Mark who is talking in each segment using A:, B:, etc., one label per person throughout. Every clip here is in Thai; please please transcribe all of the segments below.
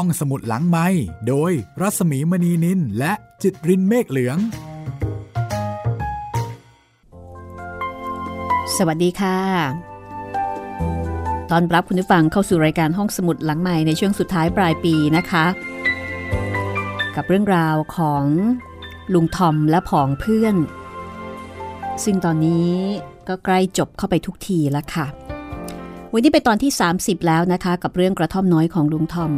A: ห้องสมุดหลังไม้โดยรัสมีมณีนินและจิตรินเมฆเหลือง
B: สวัสดีค่ะ ตอนรับคุณผู้ฟังเข้าสู่รายการห้องสมุดหลังใหม่ในช่วงสุดท้ายปลายปีนะคะ กับเรื่องราวของลุงทอมและผองเพื่อน ซึ่งตอนนี้ก็ใกล้จบเข้าไปทุกทีแล้วค่ะวันนี้เป็นตอนที่ 30 แล้วนะคะ กับเรื่องกระท่อมน้อยของลุงทอม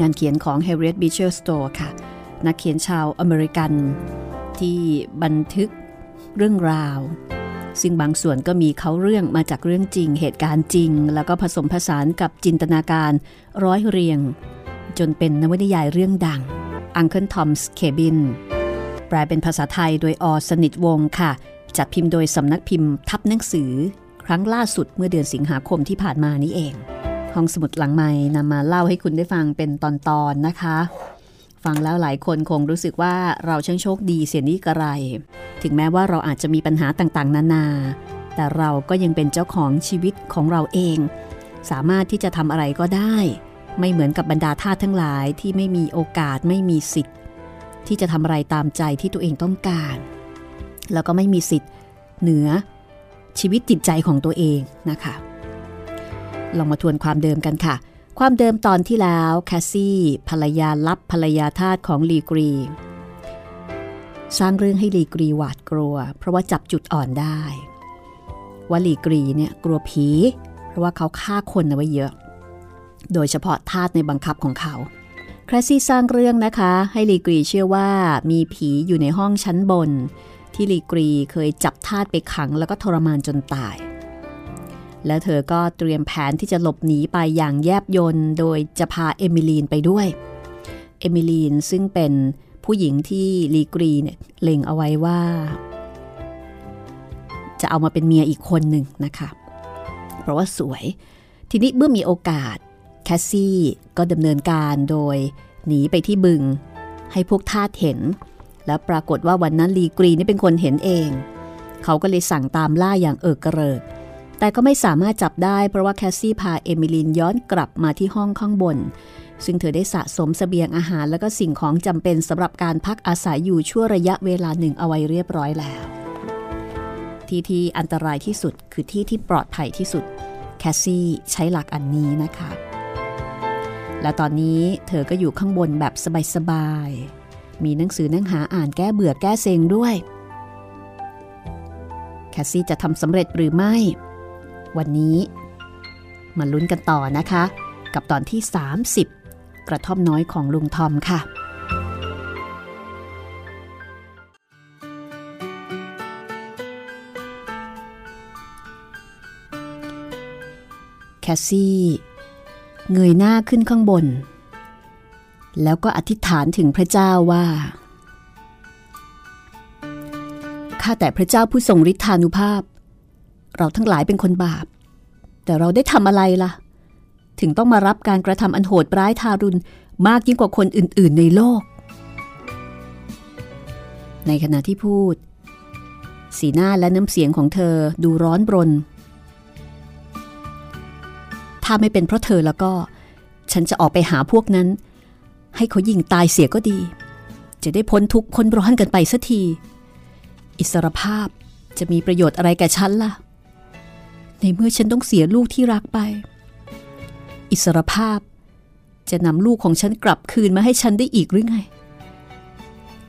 B: งานเขียนของ Harriet Beecher Stowe ค่ะ นักเขียนชาวอเมริกัน ที่บันทึกเรื่องราว ซึ่งบางส่วนก็มีเขาเรื่องมาจากเรื่องจริง เหตุการณ์จริง แล้วก็ผสมผสานกับจินตนาการร้อยเรียง จนเป็นนวนิยายเรื่องดัง Uncle Tom's Cabin แปลเป็นภาษาไทยโดยอสนิทวงศ์ค่ะ จัดพิมพ์โดยสำนักพิมพ์ทับหนังสือ ครั้งล่าสุดเมื่อเดือนสิงหาคมที่ผ่านมานี้เอง ห้องสมุดหลังใหม่นำมาเล่าให้คุณได้ฟังเป็นตอนๆนนะคะ ฟังแล้วหลายคนคงรู้สึกว่าเราช่างโชคดีเสียนี่กระไร ถึงแม้ว่าเราอาจจะมีปัญหาต่างๆ นานา แต่เราก็ยังเป็นเจ้าของชีวิตของเราเอง สามารถที่จะทำอะไรก็ได้ ไม่เหมือนกับบรรดาทาสทั้งหลายที่ไม่มีโอกาสไม่มีสิทธิ์ ที่จะทำอะไรตามใจที่ตัวเองต้องการ แล้วก็ไม่มีสิทธิ์ เหนือชีวิตจิตใจของตัวเองนะคะ ลองมาทวนความเดิมกันค่ะ ความเดิมตอนที่แล้วแคสซี่ภรรยาลับภรรยาทาสของลีกรี สร้างเรื่องให้ลีกรีหวาดกลัว เพราะว่าจับจุดอ่อนได้ ว่าลีกรีเนี่ยกลัวผี เพราะว่าเขาฆ่าคนเอาไว้เยอะ โดยเฉพาะทาสในบังคับของเขาแคสซี่สร้างเรื่องนะคะ ให้ลีกรีเชื่อว่ามีผีอยู่ในห้องชั้นบน ที่ลีกรีเคยจับทาสไปขังแล้วก็ทรมานจนตาย แล้วเธอก็เตรียมแผนที่จะหลบหนีไปอย่างแยบยลโดยจะพาเอมิลีนไปด้วย เอมิลีนซึ่งเป็นผู้หญิงที่ลีกรีเนี่ยเล็งเอาไว้ว่า จะเอามาเป็นเมียอีกคนหนึ่งนะคะ เพราะว่าสวย ทีนี้เมื่อมีโอกาสแคสซี่ก็ดำเนินการโดยหนีไปที่บึง ให้พวกทาสเห็น แล้วปรากฏว่าวันนั้นลีกรีนี่เป็นคนเห็นเอง เขาก็เลยสั่งตามล่าอย่างเอิกกระเริก แต่ก็ไม่สามารถจับได้เพราะว่าแคสซี่พาเอมิลินย้อนกลับมาที่ห้องข้างบน ซึ่งเธอได้สะสมเสบียงอาหารและก็สิ่งของจำเป็นสำหรับการพักอาศัยอยู่ชั่วระยะเวลาหนึ่งเอาไว้เรียบร้อยแล้ว ที่ที่อันตรายที่สุดคือที่ที่ปลอดภัยที่สุด แคสซี่ใช้หลักอันนี้นะคะ และตอนนี้เธอก็อยู่ข้างบนแบบสบายๆ มีหนังสือนั่งหาอ่านแก้เบื่อแก้เซ็งด้วย แคสซี่จะทำสำเร็จหรือไม่ วันนี้ มาลุ้นกันต่อนะคะ กับตอนที่ 30 กระท่อมน้อยของลุงทอมค่ะแคสซี่เงยหน้าขึ้นข้างบน แล้วก็อธิษฐานถึงพระเจ้าว่า ข้าแต่พระเจ้าผู้ทรงฤทธานุภาพ เราทั้งหลายเป็นคนบาป แต่เราได้ทำอะไรล่ะ ถึงต้องมารับการกระทำอันโหดร้ายทารุณมากยิ่งกว่าคนอื่น ๆ ในโลก ในขณะที่พูด สีหน้าและน้ำเสียงของเธอดูร้อนบรน ถ้าไม่เป็นเพราะเธอแล้วก็ ฉันจะออกไปหาพวกนั้น ให้เขายิงตายเสียก็ดี จะได้พ้นทุกข์พ้นร้อนกันไปสักที อิสรภาพจะมีประโยชน์อะไรแก่ฉันล่ะ ในเมื่อฉันต้องเสียลูกที่รักไป อิสรภาพ จะนำลูกของฉันกลับคืนมาให้ฉันได้อีกหรือไง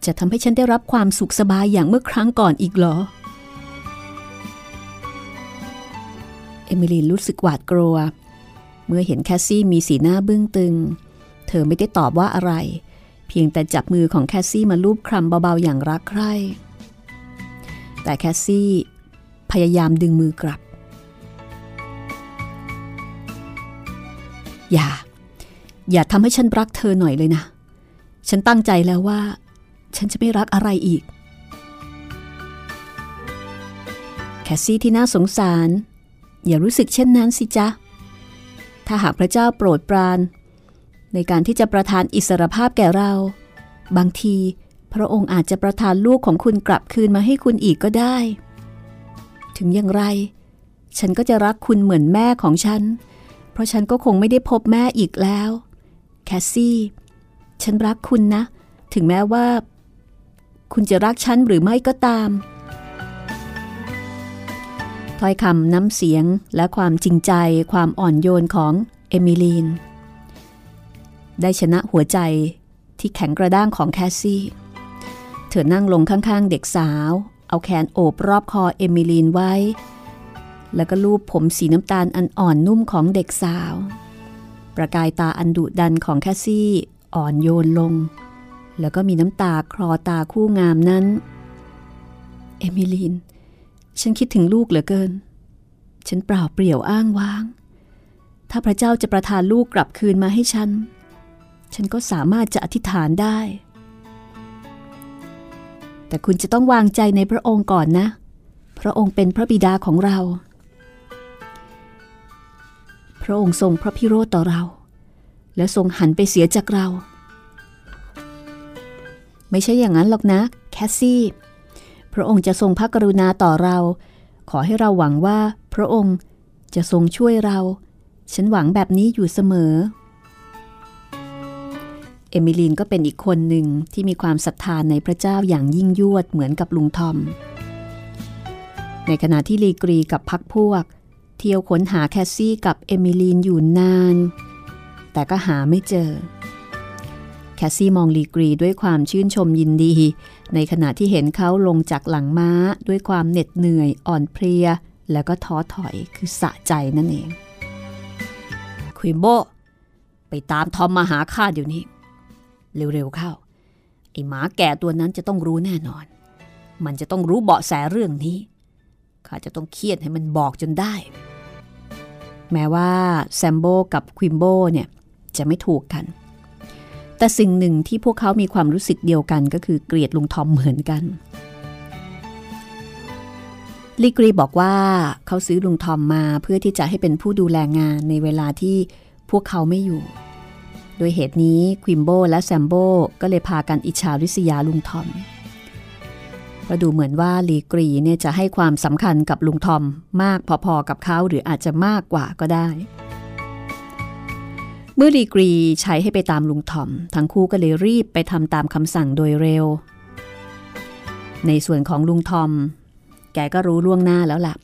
B: จะทำให้ฉันได้รับความสุขสบายอย่างเมื่อครั้งก่อนอีกเหรอ เอมิลีนรู้สึกหวาดกลัว เมื่อเห็นแคสซี่มีสีหน้าเบึ้องตึง เธอไม่ได้ตอบว่าอะไร เพียงแต่จับมือของแคสซี่มาลูบคลำเบาๆอย่างรักใคร่ แต่แคสซี่พยายามดึงมือกลับ อย่า อย่าทำให้ฉันรักเธอหน่อยเลยนะ ฉันตั้งใจแล้วว่า ฉันจะไม่รักอะไรอีก แคสซี่ที่น่าสงสาร อย่ารู้สึกเช่นนั้นสิจ๊ะ ถ้าหากพระเจ้าโปรดปราน ในการที่จะประทานอิสรภาพแก่เรา บางทีพระองค์อาจจะประทานลูกของคุณกลับคืนมาให้คุณอีกก็ได้ ถึงอย่างไร ฉันก็จะรักคุณเหมือนแม่ของฉัน เพราะฉันก็คงไม่ได้พบแม่อีกแล้ว แคสซี่ ฉันรักคุณนะ ถึงแม้ว่า คุณจะรักฉันหรือไม่ก็ตามถ้อยคำน้ำเสียงและความจริงใจความอ่อนโยนของเอมิลีน ได้ชนะหัวใจที่แข็งกระด้างของแคสซี่ เธอนั่งลงข้างๆเด็กสาว เอาแขนโอบรอบคอเอมิลีนไว้ แล้วก็ลูบผมสีน้ำตาลอันอ่อนนุ่มของเด็กสาว ประกายตาอันดุดันของแคสซี่อ่อนโยนลง แล้วก็มีน้ำตาคลอตาคู่งามนั้น เอมิลีน ฉันคิดถึงลูกเหลือเกิน ฉันเปล่าเปลี่ยวอ้างว้าง ถ้าพระเจ้าจะประทานลูกกลับคืนมาให้ฉัน ฉันก็สามารถจะอธิษฐานได้ แต่คุณจะต้องวางใจในพระองค์ก่อนนะ พระองค์เป็นพระบิดาของเรา ระองค์ทรงพระพิโรธต่อเรา และทรงหันไปเสียจากเรา ไม่ใช่อย่างนั้นหรอกนะ แคสซี่ พระองค์จะทรงพระกรุณาต่อเรา ขอให้เราหวังว่าพระองค์จะทรงช่วยเรา ฉันหวังแบบนี้อยู่เสมอ เอมิลีนก็เป็นอีกคนหนึ่งที่มีความศรัทธาในพระเจ้าอย่างยิ่งยวดเหมือนกับลุงทอม ในขณะที่ลีกรีกับพรรคพวก เที่ยวค้นหาแคสซี่กับเอมิลีนอยู่นาน แต่ก็หาไม่เจอ แคสซี่มองลีกรีด้วยความชื่นชมยินดี ในขณะที่เห็นเขาลงจากหลังม้าด้วยความเหน็ดเหนื่อยอ่อนเพลีย แล้วก็ท้อถอยคือสะใจนั่นเอง ควิมโบ ไปตามทอมมาหาข้าเดี๋ยวนี้ เร็วๆเข้า ไอ้หมาแก่ตัวนั้นจะต้องรู้แน่นอน มันจะต้องรู้เบาะแสเรื่องนี้ข้าจะต้องเครียดให้มันบอกจนได้ แม้ว่าแซมโบกับควิมโบเนี่ยจะไม่ถูกกัน แต่สิ่งหนึ่งที่พวกเขามีความรู้สึกเดียวกันก็คือเกลียดลุงทอมเหมือนกัน ลิกรีบอกว่าเขาซื้อลุงทอมมาเพื่อที่จะให้เป็นผู้ดูแลงานในเวลาที่พวกเขาไม่อยู่ โดยเหตุนี้ควิมโบและแซมโบก็เลยพากันอิจฉาริษยาลุงทอมเพราะดูเหมือนว่าลีกรีเนี่ยจะให้ความสำคัญกับลุงทอมมากพอๆกับเขาหรืออาจจะมากกว่าก็ได้ เมื่อดีกรีใช้ให้ไปตามลุงทอม ทั้งคู่ก็เลยรีบไปทำตามคำสั่งโดยเร็ว ในส่วนของลุงทอม แกก็รู้ล่วงหน้าแล้วล่ะ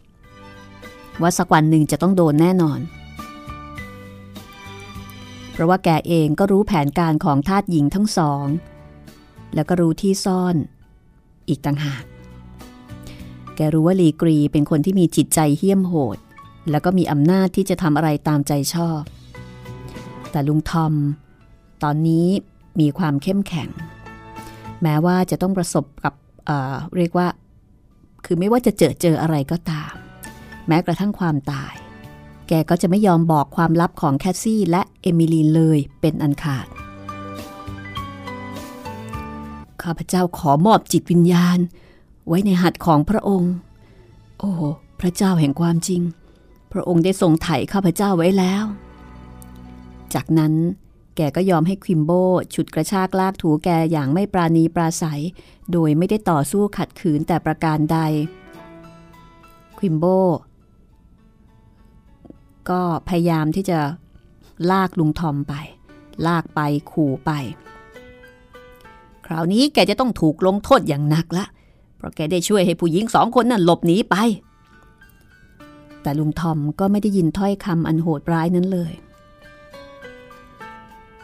B: ว่าสักวันหนึ่งจะต้องโดนแน่นอน เพราะว่าแกเองก็รู้แผนการของทาสหญิงทั้งสอง แล้วก็รู้ที่ซ่อน อีกต่างหาก แกรู้ว่าลีกรีเป็นคนที่มีจิตใจเหี้ยมโหด แล้วก็มีอำนาจที่จะทำอะไรตามใจชอบ แต่ลุงทอม ตอนนี้มีความเข้มแข็ง แม้ว่าจะต้องประสบกับเเรียกว่า คือไม่ว่าจะเจอเจออะไรก็ตาม แม้กระทั่งความตาย แกก็จะไม่ยอมบอกความลับของแคสซี่และเอมิลีนเลยเป็นอันขาด ข้าพเจ้าขอมอบจิตวิญญาณ ไว้ในหัตถ์ของพระองค์ โอ้พระเจ้าแห่งความจริง พระองค์ได้ทรงไถ่ข้าพเจ้าไว้แล้ว จากนั้นแกก็ยอมให้ควิมโบฉุดกระชากลากถูแกอย่างไม่ปราณีปราศัย โดยไม่ได้ต่อสู้ขัดขืนแต่ประการใด ควิมโบ ก็พยายามที่จะลากลุงทอมไป ลากไปขู่ไป คราวนี้แกจะต้องถูกลงโทษอย่างหนักละ เพราะแกได้ช่วยให้ผู้หญิงสองคนนั้นหลบหนีไป แต่ลุงทอมก็ไม่ได้ยินถ้อยคำอันโหดร้ายนั้นเลย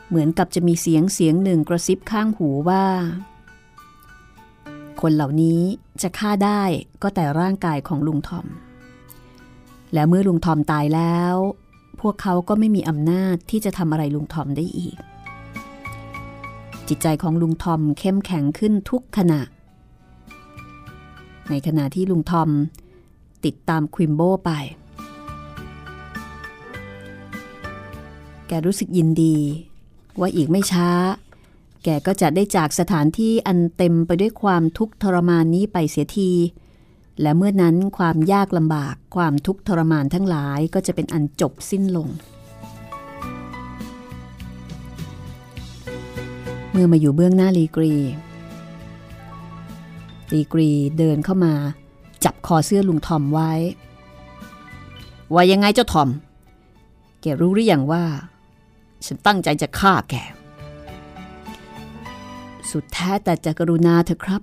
B: เหมือนกับจะมีเสียงเสียงหนึ่งกระซิบข้างหูว่า คนเหล่านี้จะฆ่าได้ก็แต่ร่างกายของลุงทอม และเมื่อลุงทอมตายแล้ว พวกเขาก็ไม่มีอำนาจที่จะทำอะไรลุงทอมได้อีก จิตใจของลุงทอมเข้มแข็งขึ้นทุกขณะ ในขณะที่ลุงทอม ติดตามควิมโบไป แกรู้สึกยินดี ว่าอีกไม่ช้า แกก็จะได้จากสถานที่อันเต็มไปด้วยความทุกข์ทรมานนี้ไปเสียที และเมื่อนั้นความยากลำบากความทุกข์ทรมานทั้งหลายก็จะเป็นอันจบสิ้นลง เมื่อมาอยู่เบื้องหน้าลีกรี ลีกรีเดินเข้ามา จับคอเสื้อลุงทอมไว้ ว่ายังไงเจ้าทอม แกรู้หรืออยังว่า ฉันตั้งใจจะฆ่าแก สุดแท้แต่จะกรุณาเถอะครับ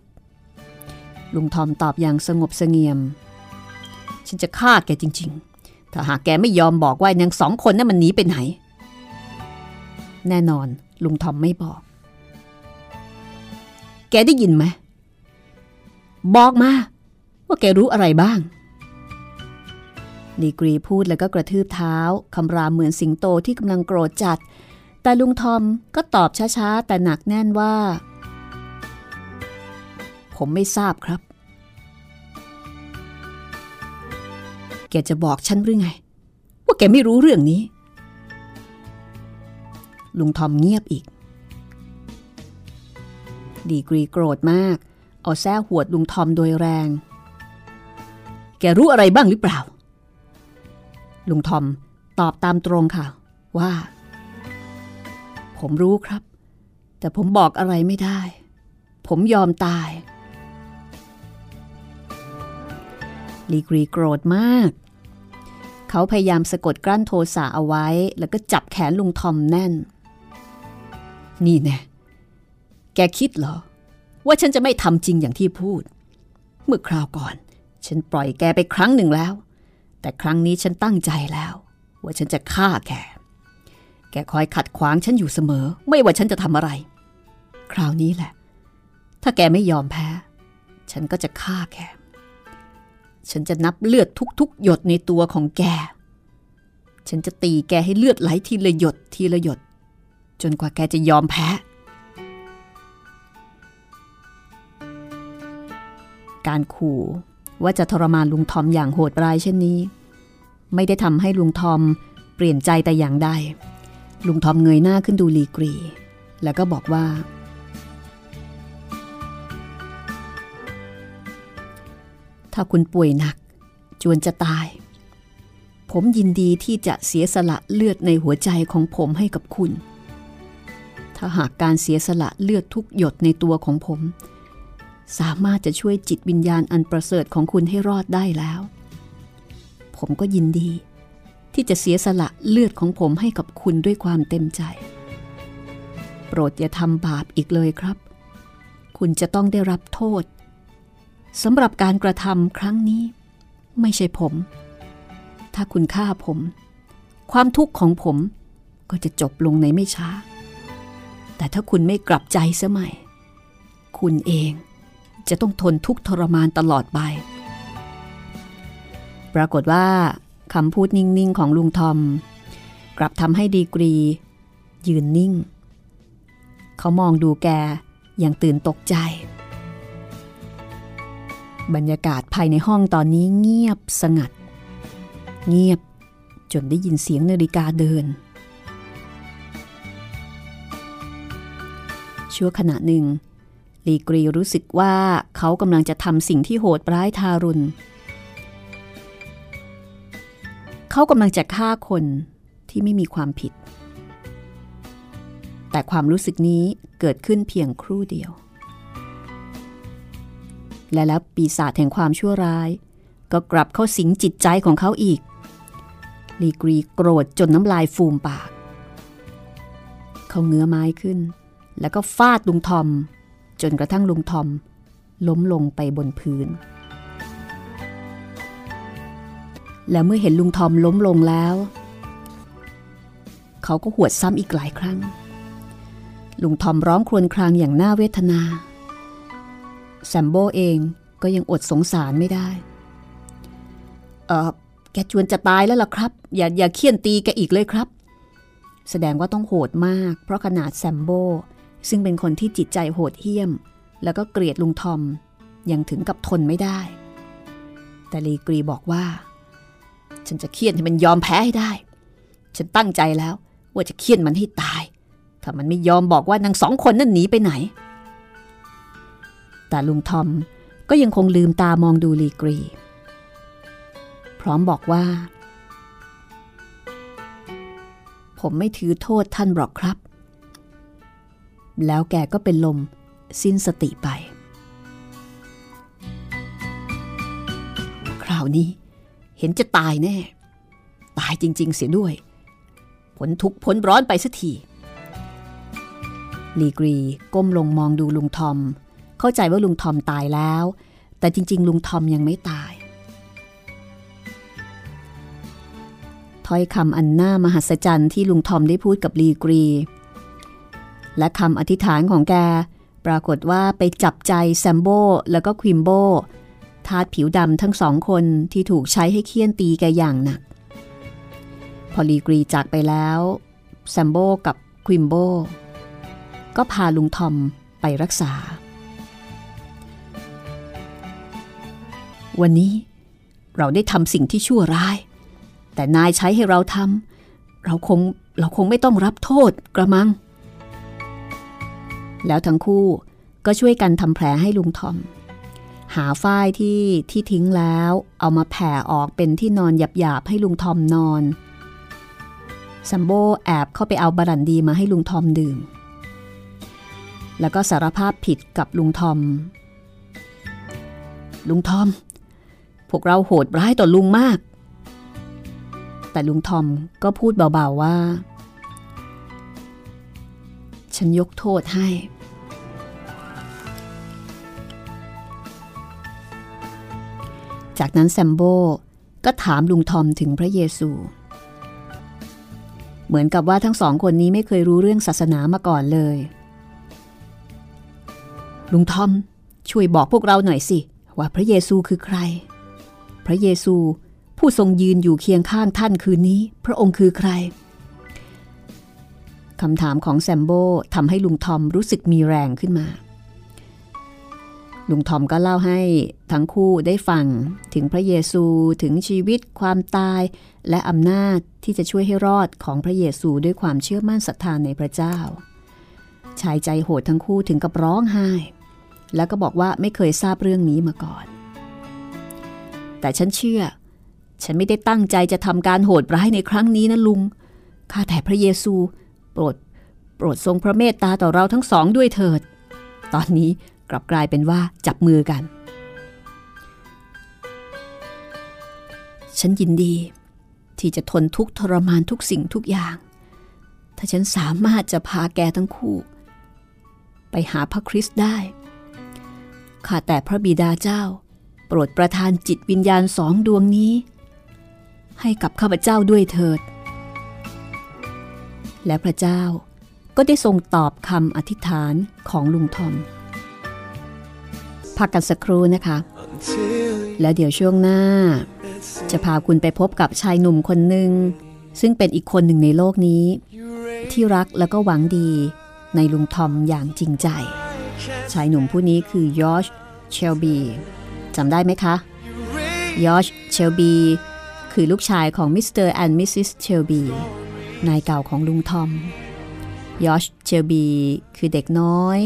B: ลุงทอมตอบอย่างสงบเสงี่ยม ฉันจะฆ่าแกจริง ๆ ถ้าหากแกไม่ยอมบอกว่านางสองคนนั้นมันหนีไปไหน แน่นอนลุงทอมไม่บอก แกได้ยินไหม บอกมา ว่าแกรู้อะไรบ้าง ดีกรีพูดแล้วก็กระทืบเท้าคำรามเหมือนสิงโตที่กำลังโกรธจัด แต่ลุงทอมก็ตอบช้าๆ แต่หนักแน่นว่า ผมไม่ทราบครับ แกจะบอกฉันหรือไง ว่าแกไม่รู้เรื่องนี้ ลุงทอมเงียบอีก ดีกรีโกรธมาก เอาแส้หวดลุงทอมโดยแรง แกรู้อะไรบ้างหรือเปล่า ลุงทอมตอบตามตรงค่ะ ว่า ผมรู้ครับ แต่ผมบอกอะไรไม่ได้ ผมยอมตายลีกรีโกรธมาก เขาพยายามสะกดกลั้นโทสะเอาไว้ แล้วก็จับแขนลุงทอมแน่น นี่แน่ แกคิดเหรอ ว่าฉันจะไม่ทำจริงอย่างที่พูด เมื่อคราวก่อน ฉันปล่อยแกไปครั้งหนึ่งแล้ว แต่ครั้งนี้ฉันตั้งใจแล้ว ว่าฉันจะฆ่าแก แกคอยขัดขวางฉันอยู่เสมอ ไม่ว่าฉันจะทำอะไร คราวนี้แหละ ถ้าแกไม่ยอมแพ้ ฉันก็จะฆ่าแก ฉันจะนับเลือดทุกๆ หยดในตัวของแก ฉันจะตีแกให้เลือดไหลทีละหยดทีละหยด จนกว่าแกจะยอมแพ้ การขู่ว่าจะทรมานลุงทอมอย่างโหดร้ายเช่นนี้ ไม่ได้ทำให้ลุงทอมเปลี่ยนใจแต่อย่างใด ลุงทอมเงยหน้าขึ้นดูลีกรี แล้วก็บอกว่า ถ้าคุณป่วยหนัก จวนจะตาย ผมยินดีที่จะเสียสละเลือดในหัวใจของผมให้กับคุณ ถ้าหากการเสียสละเลือดทุกหยดในตัวของผม สามารถจะช่วยจิตวิญญาณอันประเสริฐของคุณให้รอดได้แล้ว ผมก็ยินดี ที่จะเสียสละเลือดของผมให้กับคุณด้วยความเต็มใจ โปรดอย่าทำบาปอีกเลยครับ คุณจะต้องได้รับโทษสำหรับการกระทำครั้งนี้ ไม่ใช่ผม ถ้าคุณฆ่าผม ความทุกข์ของผมก็จะจบลงในไม่ช้า แต่ถ้าคุณไม่กลับใจเสียใหม่ คุณเอง จะต้องทนทุกข์ทรมานตลอดไป ปรากฏว่าคำพูดนิ่งๆของลุงทอม กลับทำให้ดีกรี ยืนนิ่ง เขามองดูแกอย่างตื่นตกใจ บรรยากาศภายในห้องตอนนี้เงียบสงัด เงียบจนได้ยินเสียงนาฬิกาเดิน ชั่วขณะหนึ่ง ลีกรีรู้สึกว่าเขากำลังจะทำสิ่งที่โหดร้ายทารุณ เขากำลังจะฆ่าคนที่ไม่มีความผิด แต่ความรู้สึกนี้เกิดขึ้นเพียงครู่เดียว และแล้วปีศาจแห่งความชั่วร้าย ก็กลับเข้าสิงจิตใจของเขาอีก ลีกรีโกรธจนน้ำลายฟูมปาก เขาเงื้อไม้ขึ้น แล้วก็ฟาดลุงทอม จนกระทั่งลุงทอม ล้มลงไปบนพื้น แล้วเมื่อเห็นลุงทอมล้มลงแล้ว เขาก็หวดซ้ำอีกหลายครั้ง ลุงทอมร้องครวญครางอย่างน่าเวทนาแซมโบเองก็ยังอดสงสารไม่ได้ เออแกจวนจะตายแล้วล่ะครับ อย่าอย่าเคี่ยนตีแกอีกเลยครับ แสดงว่าต้องโหดมาก เพราะขนาดแซมโบ ซึ่งเป็นคนที่จิตใจโหดเหี้ยม แล้วก็เกลียดลุงทอม ยังถึงกับทนไม่ได้ แต่ลีกรีบอกว่า ฉันจะเคี่ยนให้มันยอมแพ้ให้ได้ ฉันตั้งใจแล้วว่าจะเคี่ยนมันให้ตาย ถ้ามันไม่ยอมบอกว่านางสองคนนั่นหนีไปไหน แต่ลุงทอมก็ยังคงลืมตามองดูลีกรี พร้อมบอกว่า ผมไม่ถือโทษท่านหรอกครับ แล้วแกก็เป็นลมสิ้นสติไป คราวนี้เห็นจะตายแน่ ตายจริง ๆ เสียด้วย ผลทุกพ้นร้อนไปสักทีลีกรีก้มลงมองดูลุงทอม เข้าใจว่าลุงทอมตายแล้ว แต่จริง ๆ ลุงทอมยังไม่ตายถ้อยคำอันน่ามหัศจรรย์ที่ลุงทอมได้พูดกับลีกรี และคำอธิษฐานของแก ปรากฏว่าไปจับใจแซมโบแล้วก็ควิมโบทาสผิวดำทั้งสองคนที่ถูกใช้ให้เคี่ยนตีแกอย่างหนัก พอลีกรีจากไปแล้วแซมโบกับควิมโบก็พาลุงทอมไปรักษา วันนี้เราได้ทำสิ่งที่ชั่วร้าย แต่นายใช้ให้เราทำเราคงเราคงไม่ต้องรับโทษกระมัง แล้วทั้งคู่ก็ช่วยกันทำแผลให้ลุงทอม หาฝ้ายที่ที่ทิ้งแล้ว เอามาแผ่ออกเป็นที่นอนหยาบๆให้ลุงทอมนอนซัมโบแอบเข้าไปเอาบารันดีมาให้ลุงทอมดื่ม แล้วก็สารภาพผิดกับลุงทอม ลุงทอม พวกเราโหดร้ายต่อลุงมาก แต่ลุงทอมก็พูดเบาๆว่า ฉันยกโทษให้ จากนั้นแซมโบก็ถามลุงทอมถึงพระเยซู เหมือนกับว่าทั้งสองคนนี้ไม่เคยรู้เรื่องศาสนามาก่อนเลย ลุงทอมช่วยบอกพวกเราหน่อยสิ ว่าพระเยซูคือใคร พระเยซูผู้ทรงยืนอยู่เคียงข้างท่านคืนนี้ พระองค์คือใคร คำถามของแซมโบทำให้ลุงทอมรู้สึกมีแรงขึ้นมา ลุงทอมก็เล่าให้ทั้งคู่ได้ฟังถึงพระเยซูถึงชีวิตความตาย และอำนาจที่จะช่วยให้รอดของพระเยซูด้วยความเชื่อมั่นศรัทธานในพระเจ้า ชายใจโหดทั้งคู่ถึงกับร้องไห้ แล้วก็บอกว่าไม่เคยทราบเรื่องนี้มาก่อน แต่ฉันเชื่อ ฉันไม่ได้ตั้งใจจะทำการโหดร้ายในครั้งนี้นะลุงข้าแต่พระเยซู ปรดโปรดทรงพระเมตตาต่อเราทั้งสองด้วยเถิด ตอนนี้กลับกลายเป็นว่าจับมือกัน ฉันยินดี ที่จะทนทุกทรมานทุกสิ่งทุกอย่าง ถ้าฉันสามารถจะพาแกทั้งคู่ ไปหาพระคริสต์ได้ ข้าแต่พระบิดาเจ้า โปรดประทานจิตวิญญาณสองดวงนี้ ให้กับข้าพเจ้าด้วยเถิด และพระเจ้าก็ได้ทรงตอบคำอธิษฐานของลุงทอม พักกันสักครู่นะคะ แล้วเดี๋ยวช่วงหน้า จะพาคุณไปพบกับชายหนุ่มคนหนึ่ง ซึ่งเป็นอีกคนหนึ่งในโลกนี้ ที่รักแล้วก็หวังดีในลุงทอมอย่างจริงใจ ชายหนุ่มผู้นี้คือยอชเชลบีจำได้ไหมคะยอชเชลบีคือลูกชายของ Mr. and Mrs. เชลบี นายเก่าของลุงทอมยอชเชลบีคือเด็กน้อย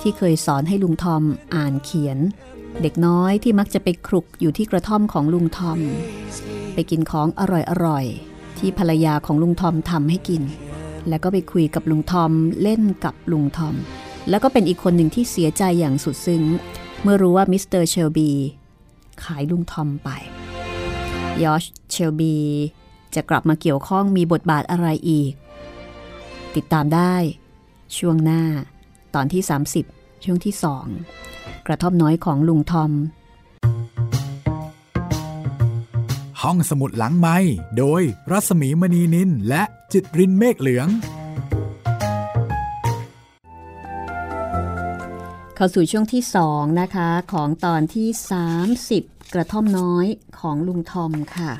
B: ที่เคยสอนให้ลุงทอมอ่านเขียน เด็กน้อยที่มักจะไปคลุกอยู่ที่กระท่อมของลุงทอม ไปกินของอร่อยๆที่ภรรยาของลุงทอมทำให้กิน แล้วก็ไปคุยกับลุงทอมเล่นกับลุงทอม แล้วก็เป็นอีกคนหนึ่งที่เสียใจอย่างสุดซึ้ง เมื่อรู้ว่ามิสเตอร์เชลบีขายลุงทอมไปยอชเชลบี จะกลับมาเกี่ยวข้องมีบทบาทอะไรอีก ติดตามได้ ช่วงหน้า ตอนที่ 30 ช่วงที่2กระท่อมน้อยของลุงทอม
A: ห้องสมุดหลังไม้โดยรัศมีมณีนินและจิตรินเมฆเหลือง
B: เข้าสู่ช่วงที่2นะคะ ของตอนที่ 30 กระท่อมน้อยของลุงทอมค่ะ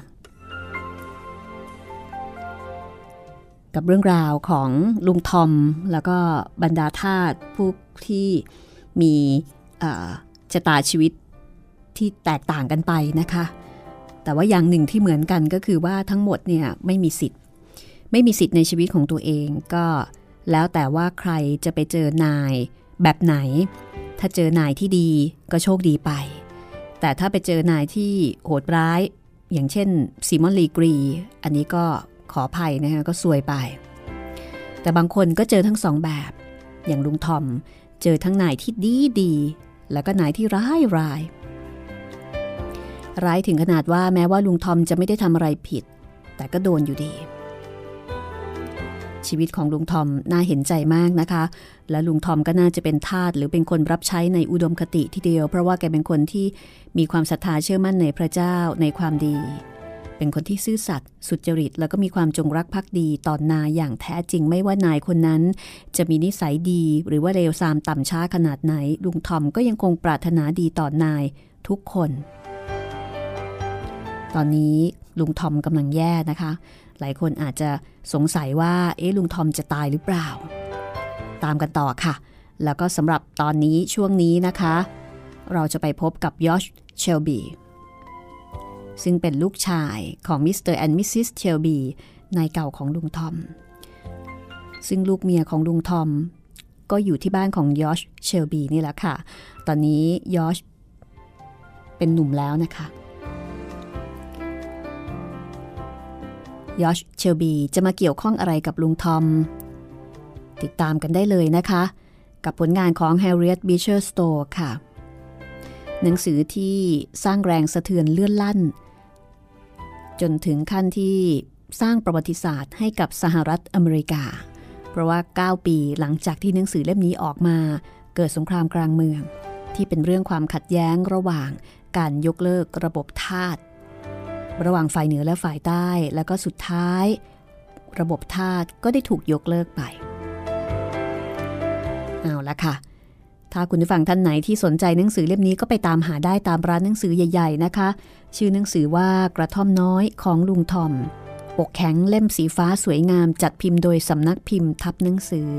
B: กับเรื่องราวของลุงทอม แล้วก็บรรดาทาสผู้ที่มีชะตาชีวิตที่แตกต่างกันไปนะคะ แต่ว่าอย่างหนึ่งที่เหมือนกันก็คือว่าทั้งหมดเนี่ยไม่มีสิทธิ์ ไม่มีสิทธิ์ในชีวิตของตัวเองก็แล้วแต่ว่าใครจะไปเจอนายแบบไหน ถ้าเจอนายที่ดีก็โชคดีไป แต่ถ้าไปเจอนายที่โหดร้าย อย่างเช่นซีมอนลีกรี อันนี้ก็ ขออภัยนะคะก็ซวยไป แต่บางคนก็เจอทั้งสองแบบ อย่างลุงทอมเจอทั้งนายที่ดีดี แล้วก็นายที่ร้ายร้าย ร้ายถึงขนาดว่าแม้ว่าลุงทอมจะไม่ได้ทำอะไรผิด แต่ก็โดนอยู่ดี ชีวิตของลุงทอมน่าเห็นใจมากนะคะ และลุงทอมก็น่าจะเป็นทาสหรือเป็นคนรับใช้ในอุดมคติทีเดียว เพราะว่าแกเป็นคนที่มีความศรัทธาเชื่อมั่นในพระเจ้าในความดี เป็นคนที่ซื่อสัตย์สุจริต แล้วก็มีความจงรักภักดีต่อนนายอย่างแท้จริงไม่ว่านายคนนั้น จะมีนิสัยดีหรือว่าเลวทรามต่ำช้าขนาดไหน ลุงทอมก็ยังคงปรารถนาดีต่อนายทุกคน ตอนนี้ลุงทอมกำลังแย่นะคะ หลายคนอาจจะสงสัยว่า เอ๊ะลุงทอมจะตายหรือเปล่า ตามกันต่อค่ะ แล้วก็สำหรับตอนนี้ช่วงนี้นะคะ เราจะไปพบกับยอชเชลบี ซึ่งเป็นลูกชายของ Mr. and Mrs. เชลบีนายเก่าของลุงทอม ซึ่งลูกเมียของลุงทอม ก็อยู่ที่บ้านของยอชเชลบีนี่แหละค่ะ ตอนนี้ยอชเป็นหนุ่มแล้วนะคะยอชเชลบีจะมาเกี่ยวข้องอะไรกับลุงทอม ติดตามกันได้เลยนะคะ กับผลงานของ Harriet Beecher Stowe ค่ะ หนังสือที่สร้างแรงสะเทือนเลื่อนลั่น จนถึงขั้นที่สร้างประวัติศาสตร์ให้กับสหรัฐอเมริกา เพราะว่า 9 ปีหลังจากที่หนังสือเล่มนี้ออกมา เกิดสงครามกลางเมือง ที่เป็นเรื่องความขัดแย้งระหว่างการยกเลิกระบบทาสระหว่างฝ่ายเหนือและฝ่ายใต้ แล้วก็สุดท้าย ระบบทาสก็ได้ถูกยกเลิกไป เอาละค่ะ ถ้าคุณผู้ฟังท่านไหนที่สนใจหนังสือเล่มนี้ก็ไปตามหาได้ตามร้านหนังสือใหญ่ ๆ นะคะ ชื่อหนังสือว่ากระท่อมน้อยของลุงทอม ปกแข็งเล่มสีฟ้าสวยงามจัดพิมพ์โดยสำนักพิมพ์ทับหนังสือ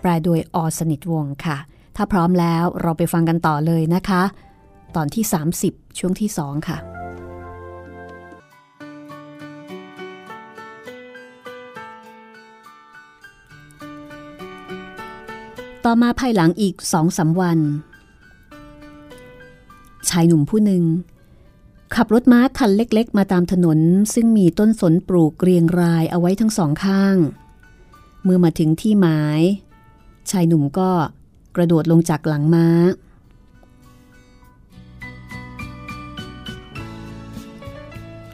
B: แปลโดยอสนิทวงค่ะ ถ้าพร้อมแล้วเราไปฟังกันต่อเลยนะคะ ตอนที่ 30 ช่วงที่ 2 ค่ะ ต่อมาภายหลังอีกสองสาวัน ชายหนุ่มผู้หนึ่ง ขับรถม้าคันเล็กๆ มาตามถนน ซึ่งมีต้นสนปลูกเรียงรายเอาไว้ทั้งสองข้าง เมื่อมาถึงที่หมาย ชายหนุ่มก็กระโดดลงจากหลังม้า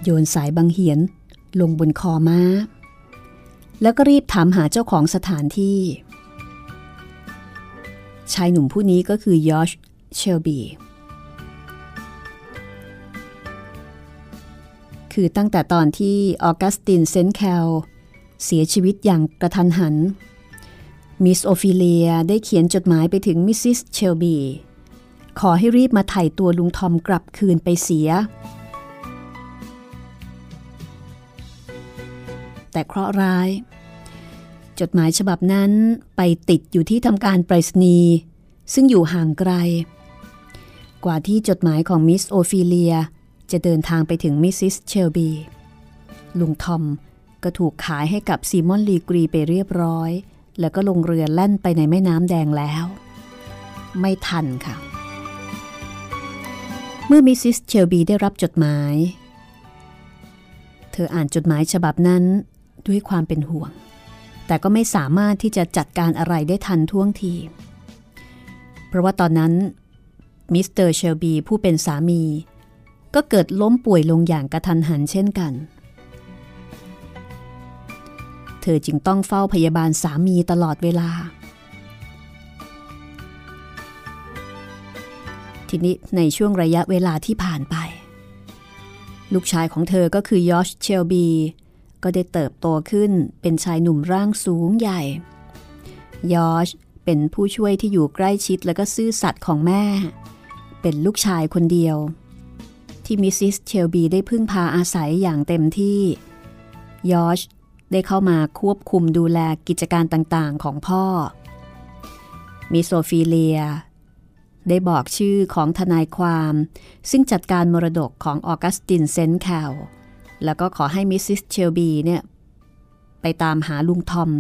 B: โยนสายบังเหียนลงบนคอม้า แล้วก็รีบถามหาเจ้าของสถานที่ ชายหนุ่มผู้นี้ก็คือยอชเชลบีคือตั้งแต่ตอนที่ออกัสตินเซนแคลเสียชีวิตอย่างกะทันหัน มิสโอฟิเลียได้เขียนจดหมายไปถึงมิสซิสเชลบี ขอให้รีบมาไถ่ตัวลุงทอมกลับคืนไปเสีย แต่เคราะห์ร้าย จดหมายฉบับนั้นไปติดอยู่ที่ทำการไปรษณีย์ซึ่งอยู่ห่างไกล กว่าที่จดหมายของมิสโอฟิเลีย จะเดินทางไปถึงมิสซิสเชลบีลุงทอมก็ถูกขายให้กับซีมอนลีกรีไปเรียบร้อย แล้วก็ลงเรือแล่นไปในแม่น้ำแดงแล้ว ไม่ทันค่ะ เมื่อมิสซิสเชลบีได้รับจดหมาย เธออ่านจดหมายฉบับนั้นด้วยความเป็นห่วง แต่ก็ไม่สามารถที่จะจัดการอะไรได้ทันท่วงที เพราะว่าตอนนั้นมิสเตอร์เชลบีผู้เป็นสามี ก็เกิดล้มป่วยลงอย่างกะทันหันเช่นกัน เธอจึงต้องเฝ้าพยาบาลสามีตลอดเวลา ทีนี้ในช่วงระยะเวลาที่ผ่านไป ลูกชายของเธอก็คือยอชเชลบี ก็ได้เติบโตขึ้นเป็นชายหนุ่มร่างสูงใหญ่ ยอชเป็นผู้ช่วยที่อยู่ใกล้ชิดและก็ซื่อสัตย์ของแม่ เป็นลูกชายคนเดียว ที่มิสซิสเชลบีได้พึ่งพาอาศัยอย่างเต็มที่ ยอชได้เข้ามาควบคุมดูแลกิจการต่างๆของพ่อมิสโอฟิเลีย ได้บอกชื่อของทนายความ ซึ่งจัดการมรดกของออกัสตินเซนแคล แล้วก็ขอให้มิสซิสเชลบีเนี่ยไปตามหาลุงทอม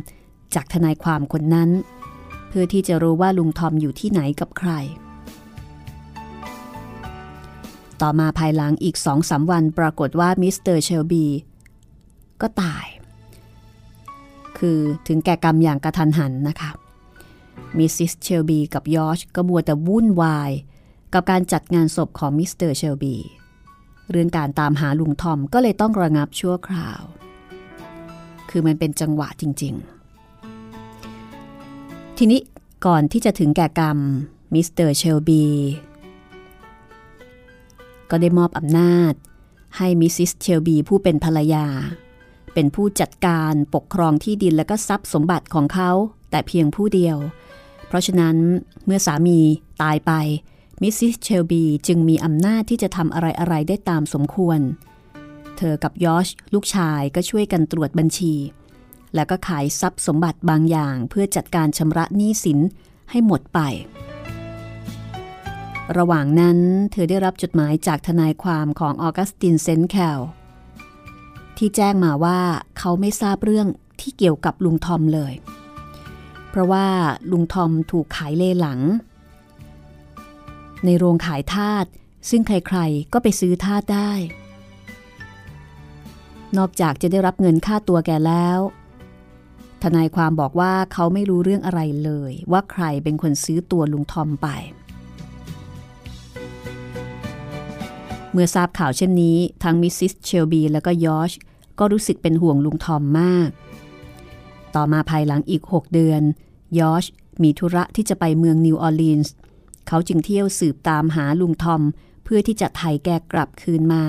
B: จากทนายความคนนั้น เพื่อที่จะรู้ว่าลุงทอมอยู่ที่ไหนกับใคร ต่อมาภายหลังอีกสองสามวันปรากฏว่ามิสเตอร์เชลบีก็ตาย คือถึงแก่กรรมอย่างกะทันหันนะคะมิสซิสเชลบีกับยอชก็มัวแต่วุ่นวาย กับการจัดงานศพของมิสเตอร์เชลบี เรื่องการตามหาลุงทอมก็เลยต้องระงับชั่วคราว คือมันเป็นจังหวะจริง ๆ ทีนี้ก่อนที่จะถึงแก่กรรมมิสเตอร์เชลบีก็ได้มอบอำนาจ ให้มิสซิสเชลบีผู้เป็นภรรยา เป็นผู้จัดการปกครองที่ดินและก็ทรัพย์สมบัติของเขาแต่เพียงผู้เดียว เพราะฉะนั้นเมื่อสามีตายไป มิสซิสเชลบีจึงมีอำนาจที่จะทำอะไรๆได้ตามสมควร เธอกับยอชลูกชายก็ช่วยกันตรวจบัญชี แล้วก็ขายทรัพย์สมบัติบางอย่างเพื่อจัดการชำระหนี้สินให้หมดไป ระหว่างนั้นเธอได้รับจดหมายจากทนายความของออกัสตินเซนแคลที่แจ้งมาว่าเขาไม่ทราบเรื่องที่เกี่ยวกับลุงทอมเลย เพราะว่าลุงทอมถูกขายเลหลัง ในโรงขายทาสซึ่งใครๆก็ไปซื้อทาสได้ นอกจากจะได้รับเงินค่าตัวแกแล้ว ทนายความบอกว่าเขาไม่รู้เรื่องอะไรเลย ว่าใครเป็นคนซื้อตัวลุงทอมไป เมื่อทราบข่าวเช่นนี้ ทั้งมิสซิสเชลบีและก็ยอชก็รู้สึกเป็นห่วงลุงทอมมาก ต่อมาภายหลังอีก 6 เดือนยอชมีธุระที่จะไปเมืองนิวออร์ลีนส์ เขาจึงเที่ยวสืบตามหาลุงทอม เพื่อที่จะไถ่แกกลับคืนมา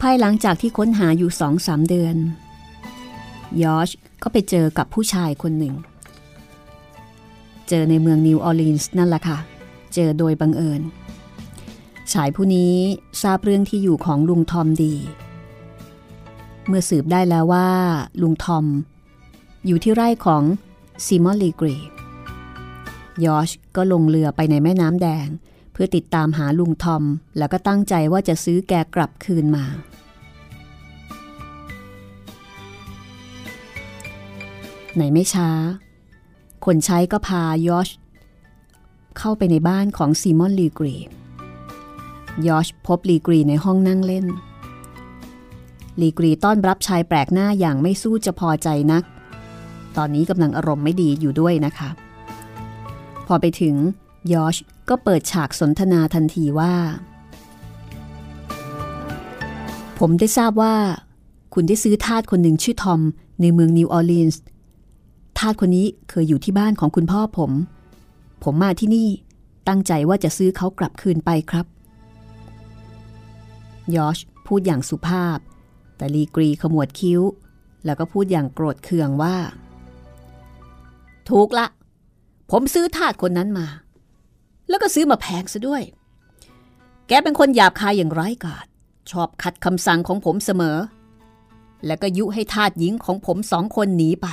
B: ภายหลังจากที่ค้นหาอยู่สองสามเดือน ยอชก็ไปเจอกับผู้ชายคนหนึ่ง เจอในเมืองนิวออร์ลีนส์นั่นแหละค่ะ เจอโดยบังเอิญ ชายผู้นี้ทราบเรื่องที่อยู่ของลุงทอมดีเมื่อสืบได้แล้วว่า ลุงทอม อยู่ที่ไร่ของซีมอนลีกรียอชก็ลงเรือไปในแม่น้ำแดง เพื่อติดตามหาลุงทอม แล้วก็ตั้งใจว่าจะซื้อแกกลับคืนมาไหนไม่ช้า คนใช้ก็พายอชเข้าไปในบ้านของซีมอนลีกรียอชพบลีกรีในห้องนั่งเล่น ลีกรีต้อนรับชายแปลกหน้าอย่างไม่สู้จะพอใจนัก ตอนนี้กำลังอารมณ์ไม่ดีอยู่ด้วยนะคะ พอไปถึงยอชก็เปิดฉากสนทนาทันทีว่า ผมได้ทราบว่า คุณได้ซื้อทาสคนหนึ่งชื่อทอม ในเมืองนิวออร์ลีนส์ทาสคนนี้เคยอยู่ที่บ้านของคุณพ่อผม ผมมาที่นี่ตั้งใจว่าจะซื้อเขากลับคืนไปครับยอชพูดอย่างสุภาพ แต่ลีกรีขมวดคิ้ว แล้วก็พูดอย่างโกรธเคืองว่า ถูกละ ผมซื้อทาสคนนั้นมา แล้วก็ซื้อมาแพงซะด้วย แกเป็นคนหยาบคายอย่างไร้กาศชอบขัดคำสั่งของผมเสมอ แล้วก็ยุให้ทาสหญิงของผมสองคนหนีไป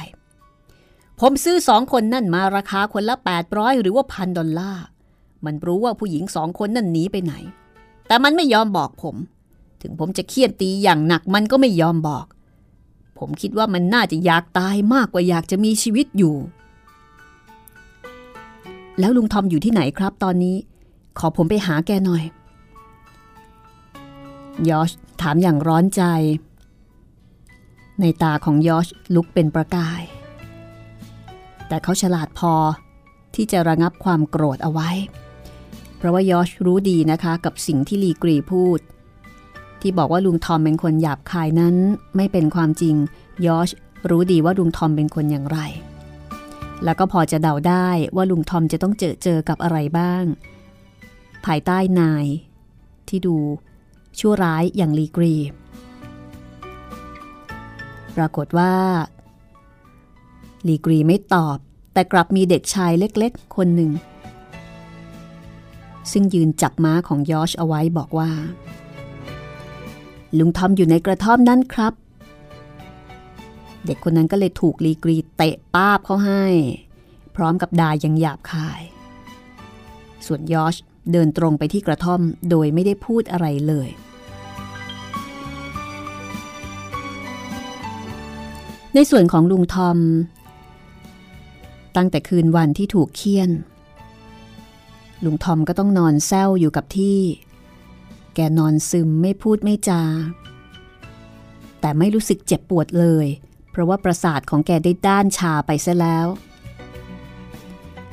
B: ผมซื้อสองคนนั่นมาราคาคนละ 800 หรือว่าพันดอลลาร์ มันรู้ว่าผู้หญิงสองคนนั่นหนีไปไหน แต่มันไม่ยอมบอกผม ถึงผมจะเคียนตีอย่างหนักมันก็ไม่ยอมบอก ผมคิดว่ามันน่าจะอยากตายมากกว่าอยากจะมีชีวิตอยู่ แล้วลุงทอมอยู่ที่ไหนครับตอนนี้ ขอผมไปหาแกหน่อย ยอชถามอย่างร้อนใจ ในตาของยอชลุกเป็นประกาย แต่เขาฉลาดพอที่จะระงับความโกรธเอาไว้ เพราะว่ายอชรู้ดีนะคะกับสิ่งที่ลีกรีพูด ที่บอกว่าลุงทอมเป็นคนหยาบคายนั้นไม่เป็นความจริง ยอชรู้ดีว่าลุงทอมเป็นคนอย่างไร แล้วก็พอจะเดาได้ว่าลุงทอมจะต้องเจอเจอกับอะไรบ้าง ภายใต้นาย ที่ดูชั่วร้ายอย่างลีกรี ปรากฏว่า ลีกรีไม่ตอบ แต่กลับมีเด็กชายเล็กๆ คนหนึ่ง ซึ่งยืนจับม้าของยอชเอาไว้บอกว่า ลุงทอมอยู่ในกระท่อมนั่นครับ เด็กคนนั้นก็เลยถูกลีกรีเตะป้าบเขาให้ พร้อมกับดายังหยาบคาย ส่วนยอชเดินตรงไปที่กระท่อมโดยไม่ได้พูดอะไรเลย ในส่วนของลุงทอม ตั้งแต่คืนวันที่ถูกเคี่ยน ลุงทอมก็ต้องนอนแซวอยู่กับที่ แกนอนซึมไม่พูดไม่จา แต่ไม่รู้สึกเจ็บปวดเลย ราะว่าประสาทของแกได้ด้านชาไปซะแล้ว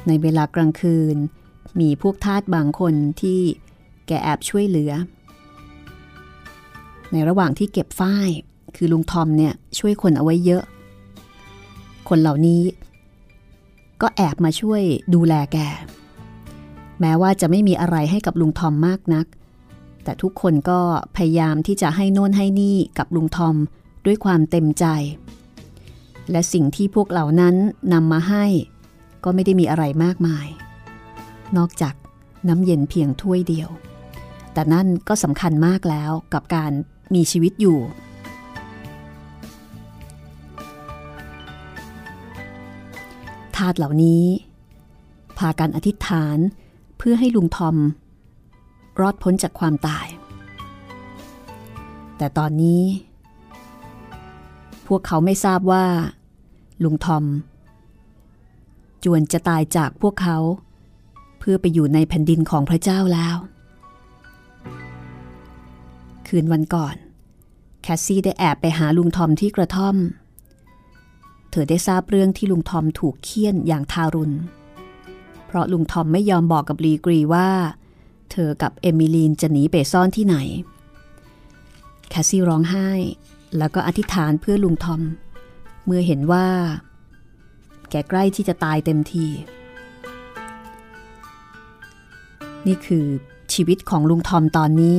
B: ในเวลากลางคืน มีพวกทาสบางคนที่แกแอบช่วยเหลือ ในระหว่างที่เก็บฝ้ายคือลุงทอมเนี่ยช่วยคนเอาไว้เยอะ คนเหล่านี้ ก็แอบมาช่วยดูแลแก แม้ว่าจะไม่มีอะไรให้กับลุงทอมมากนัก แต่ทุกคนก็พยายามที่จะให้โน่นให้นี่กับลุงทอมด้วยความเต็มใจ และสิ่งที่พวกเหล่านั้นนำมาให้ ก็ไม่ได้มีอะไรมากมาย นอกจากน้ำเย็นเพียงถ้วยเดียว แต่นั่นก็สำคัญมากแล้วกับการมีชีวิตอยู่ ทาสเหล่านี้ พากันอธิษฐานเพื่อให้ลุงทอม รอดพ้นจากความตาย แต่ตอนนี้ พวกเขาไม่ทราบว่า ลุงทอม จวนจะตายจากพวกเขา เพื่อไปอยู่ในแผ่นดินของพระเจ้าแล้ว คืนวันก่อน แคสซี่ได้แอบไปหาลุงทอมที่กระท่อม เธอได้ทราบเรื่องที่ลุงทอมถูกเคี่ยนอย่างทารุณ เพราะลุงทอมไม่ยอมบอกกับลีกรีว่า เธอกับเอมิลีนจะหนีไปซ่อนที่ไหน แคสซี่ร้องไห้ แล้วก็อธิษฐานเพื่อลุงทอม เมื่อเห็นว่า แกใกล้ที่จะตายเต็มที นี่คือชีวิตของลุงทอมตอนนี้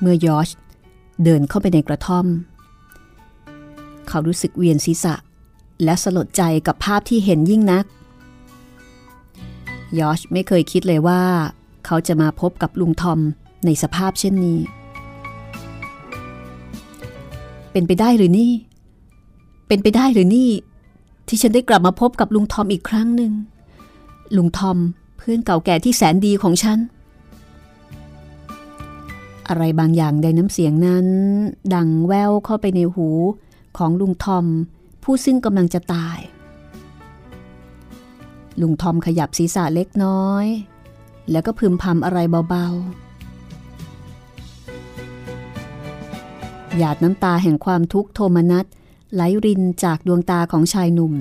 B: เมื่อยอชเดินเข้าไปในกระท่อม เขารู้สึกเวียนศีรษะ และสลดใจกับภาพที่เห็นยิ่งนัก ยอชไม่เคยคิดเลยว่า เขาจะมาพบกับลุงทอม ในสภาพเช่นนี้ เป็นไปได้หรือนี่ เป็นไปได้หรือนี่ ที่ฉันได้กลับมาพบกับลุงทอมอีกครั้งหนึ่ง ลุงทอมเพื่อนเก่าแก่ที่แสนดีของฉัน อะไรบางอย่างในน้ำเสียงนั้น ดังแววเข้าไปในหูของลุงทอม ผู้ซึ่งกำลังจะตาย ลุงทอมขยับศีรษะเล็กน้อย แล้วก็พึมพำอะไรเบาๆ หยาดน้ำตาแห่งความทุกข์โทมนัสไหลรินจากดวงตาของชายหนุ่ม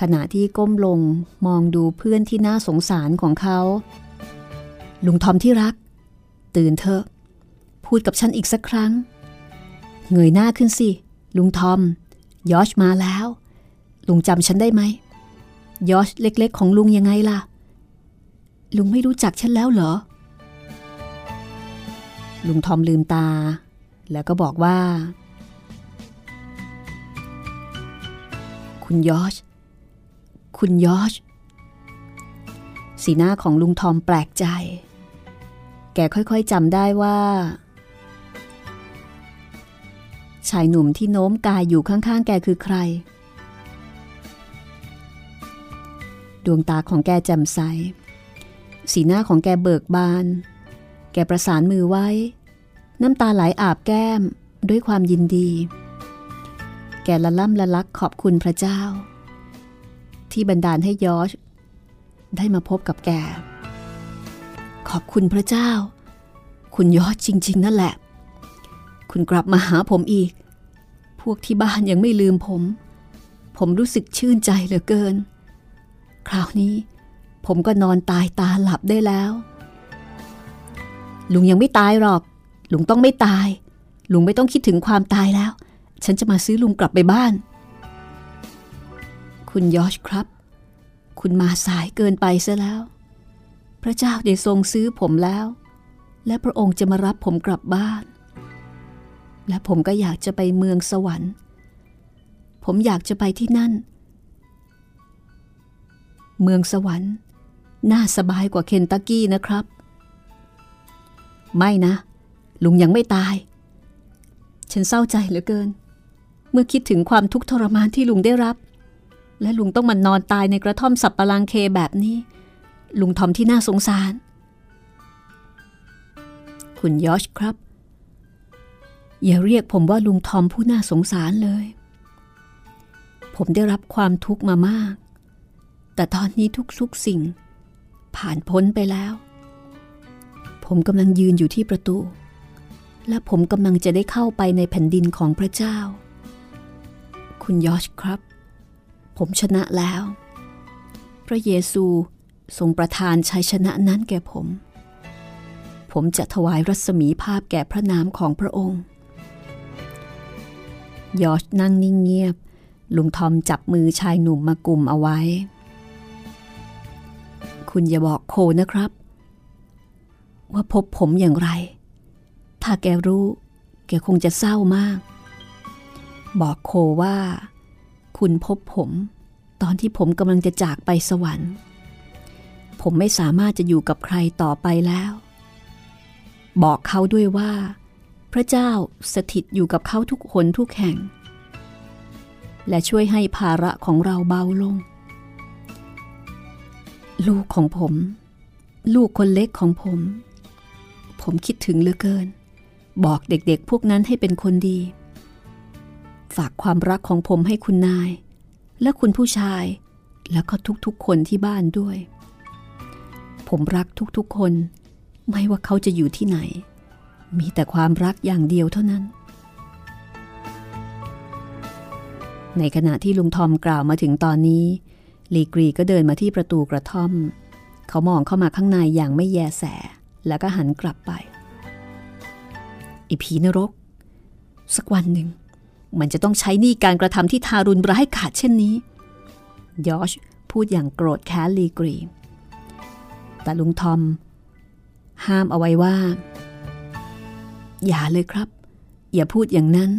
B: ขณะที่ก้มลงมองดูเพื่อนที่น่าสงสารของเขา ลุงทอมที่รัก ตื่นเถอะ พูดกับฉันอีกสักครั้ง เงยหน้าขึ้นสิ ลุงทอม ยอชมาแล้ว ลุงจำฉันได้ไหม ยอชเล็กๆ ของลุงยังไงล่ะ ลุงไม่รู้จักฉันแล้วเหรอ ลุงทอมลืมตา แล้วก็บอกว่า คุณยอชคุณยอชสีหน้าของลุงทอมแปลกใจ แกค่อยๆจำได้ว่า ชายหนุ่มที่โน้มกายอยู่ข้างๆ แกคือใคร ดวงตาของแกแจ่มใส สีหน้าของแกเบิกบาน แกประสานมือไว้ น้ำตาไหลอาบแก้มด้วยความยินดี แกละล่ำละลักขอบคุณพระเจ้า ที่บันดาลให้ยอชได้มาพบกับแก ขอบคุณพระเจ้า คุณยอชจริง ๆ นั่นแหละ คุณกลับมาหาผมอีก พวกที่บ้านยังไม่ลืมผม ผมรู้สึกชื่นใจเหลือเกิน คราวนี้ผมก็นอนตายตาหลับได้แล้ว ลุงยังไม่ตายหรอก ลุงต้องไม่ตาย ลุงไม่ต้องคิดถึงความตายแล้ว ฉันจะมาซื้อลุงกลับไปบ้าน คุณยอชครับ คุณมาสายเกินไปซะแล้ว พระเจ้าได้ทรงซื้อผมแล้ว และพระองค์จะมารับผมกลับบ้าน และผมก็อยากจะไปเมืองสวรรค์ ผมอยากจะไปที่นั่น เมืองสวรรค์ น่าสบายกว่าเคนตักกี้นะครับ ไม่นะ ลุงยังไม่ตาย ฉันเศร้าใจเหลือเกิน เมื่อคิดถึงความทุกข์ทรมานที่ลุงได้รับ และลุงต้องมานอนตายในกระท่อมสับปะลังเคแบบนี้ ลุงทอมที่น่าสงสาร คุณยอชครับ อย่าเรียกผมว่าลุงทอมผู้น่าสงสารเลย ผมได้รับความทุกข์มามาก แต่ตอนนี้ทุกๆสิ่ง ผ่านพ้นไปแล้ว ผมกำลังยืนอยู่ที่ประตู และผมกำลังจะได้เข้าไปในแผ่นดินของพระเจ้า คุณยอชครับ ผมชนะแล้ว พระเยซูทรงประทานชัยชนะนั้นแก่ผม ผมจะถวายรัศมีภาพแก่พระนามของพระองค์ ยอชนั่งนิ่งเงียบ ลุงทอมจับมือชายหนุ่มมากลุ่มเอาไว้ คุณอย่าบอกโคนะครับ ว่าพบผมอย่างไร ถ้าแกรู้ แกคงจะเศร้ามาก บอกโคว่า คุณพบผม ตอนที่ผมกำลังจะจากไปสวรรค์ ผมไม่สามารถจะอยู่กับใครต่อไปแล้ว บอกเขาด้วยว่า พระเจ้าสถิตอยู่กับเขาทุกคนทุกแห่ง และช่วยให้ภาระของเราเบาลง ลูกของผม ลูกคนเล็กของผมผมคิดถึงเหลือเกิน บอกเด็กๆ พวกนั้นให้เป็นคนดี ฝากความรักของผมให้คุณนาย และคุณผู้ชาย แล้วก็ทุกๆคนที่บ้านด้วย ผมรักทุกๆคน ไม่ว่าเขาจะอยู่ที่ไหน มีแต่ความรักอย่างเดียวเท่านั้น ในขณะที่ลุงทอมกล่าวมาถึงตอนนี้ ลีกรีก็เดินมาที่ประตูกระท่อม เขามองเข้ามาข้างในอย่างไม่แยแส แล้วก็หันกลับไป อีผีนรก สักวันหนึ่ง มันจะต้องใช้นี่การกระทำที่ทารุณร้ายกาจเช่นนี้ยอชพูดอย่างโกรธแค้นลีกรี แต่ลุงทอม ห้ามเอาไว้ว่า อย่าเลยครับ อย่าพูดอย่างนั้น